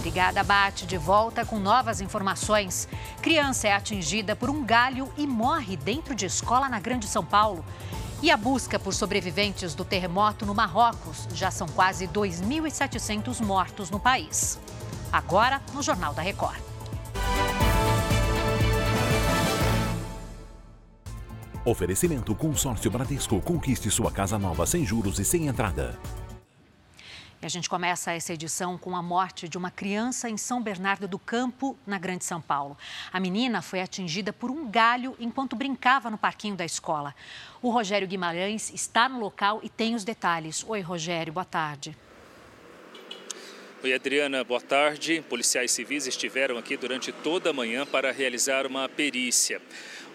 Brigada bate de volta com novas informações. Criança é atingida por um galho e morre dentro de escola na Grande São Paulo. E a busca por sobreviventes do terremoto no Marrocos. Já são quase 2.700 mortos no país. Agora, no Jornal da Record. Oferecimento Consórcio Bradesco. Conquiste sua casa nova sem juros e sem entrada. E a gente começa essa edição com a morte de uma criança em São Bernardo do Campo, na Grande São Paulo. A menina foi atingida por um galho enquanto brincava no parquinho da escola. O Rogério Guimarães está no local e tem os detalhes. Oi, Rogério, boa tarde. Oi, Adriana, boa tarde. Policiais civis estiveram aqui durante toda a manhã para realizar uma perícia.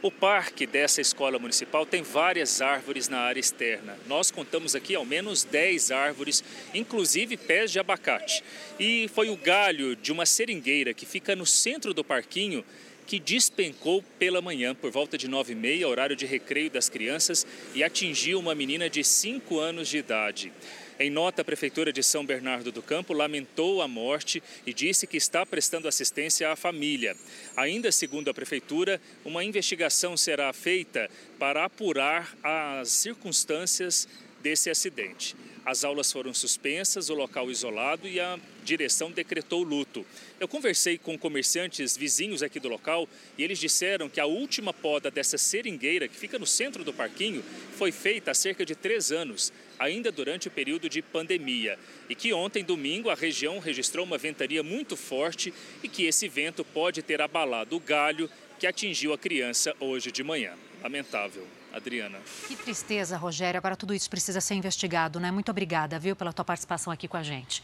O parque dessa escola municipal tem várias árvores na área externa. Nós contamos aqui ao menos 10 árvores, inclusive pés de abacate. E foi o galho de uma seringueira que fica no centro do parquinho que despencou pela manhã, por volta de 9h30, horário de recreio das crianças, e atingiu uma menina de 5 anos de idade. Em nota, a Prefeitura de São Bernardo do Campo lamentou a morte e disse que está prestando assistência à família. Ainda segundo a Prefeitura, uma investigação será feita para apurar as circunstâncias desse acidente. As aulas foram suspensas, o local isolado e a direção decretou luto. Eu conversei com comerciantes vizinhos aqui do local e eles disseram que a última poda dessa seringueira, que fica no centro do parquinho, foi feita há cerca de três anos, ainda durante o período de pandemia. E que ontem, domingo, a região registrou uma ventania muito forte e que esse vento pode ter abalado o galho que atingiu a criança hoje de manhã. Lamentável. Adriana. Que tristeza, Rogério. Agora tudo isso precisa ser investigado, né? Muito obrigada, viu, pela tua participação aqui com a gente.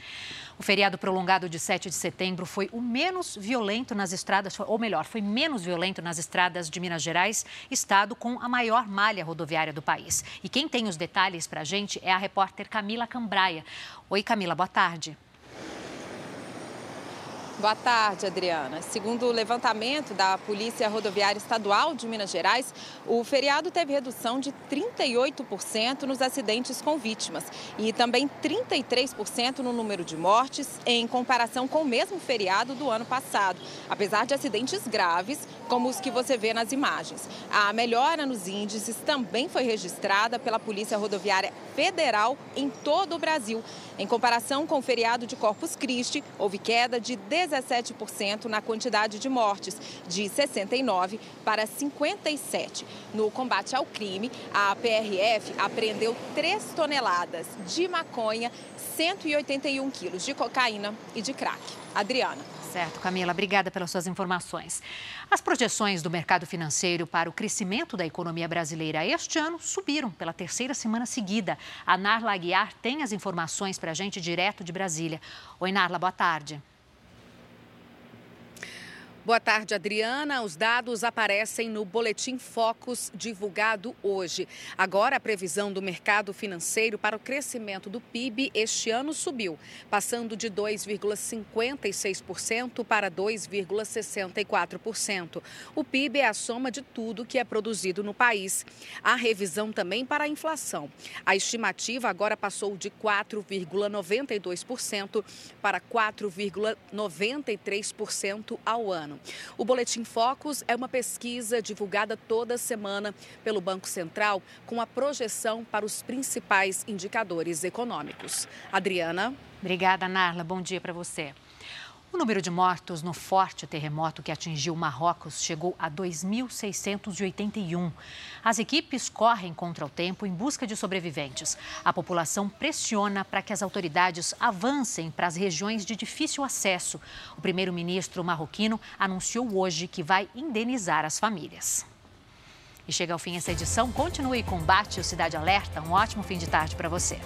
O feriado prolongado de 7 de setembro foi o menos violento nas estradas, ou melhor, foi menos violento nas estradas de Minas Gerais, estado com a maior malha rodoviária do país. E quem tem os detalhes para a gente é a repórter Camila Cambraia. Oi, Camila, boa tarde. Boa tarde, Adriana. Segundo o levantamento da Polícia Rodoviária Estadual de Minas Gerais, o feriado teve redução de 38% nos acidentes com vítimas e também 33% no número de mortes em comparação com o mesmo feriado do ano passado, apesar de acidentes graves, como os que você vê nas imagens. A melhora nos índices também foi registrada pela Polícia Rodoviária Federal em todo o Brasil. Em comparação com o feriado de Corpus Christi, houve queda de 17% na quantidade de mortes, de 69 para 57. No combate ao crime, a PRF apreendeu 3 toneladas de maconha, 181 quilos de cocaína e de crack. Adriana. Certo, Camila, obrigada pelas suas informações. As projeções do mercado financeiro para o crescimento da economia brasileira este ano subiram pela terceira semana seguida. A Narla Aguiar tem as informações para a gente direto de Brasília. Oi, Narla, boa tarde. Boa tarde, Adriana. Os dados aparecem no Boletim Focus divulgado hoje. Agora, a previsão do mercado financeiro para o crescimento do PIB este ano subiu, passando de 2,56% para 2,64%. O PIB é a soma de tudo que é produzido no país. Há revisão também para a inflação. A estimativa agora passou de 4,92% para 4,93% ao ano ano. O Boletim Focus é uma pesquisa divulgada toda semana pelo Banco Central com a projeção para os principais indicadores econômicos. Adriana. Obrigada, Narla. Bom dia para você. O número de mortos no forte terremoto que atingiu Marrocos chegou a 2.681. As equipes correm contra o tempo em busca de sobreviventes. A população pressiona para que as autoridades avancem para as regiões de difícil acesso. O primeiro-ministro marroquino anunciou hoje que vai indenizar as famílias. E chega ao fim essa edição. Continue com Bate o Cidade Alerta. Um ótimo fim de tarde para você.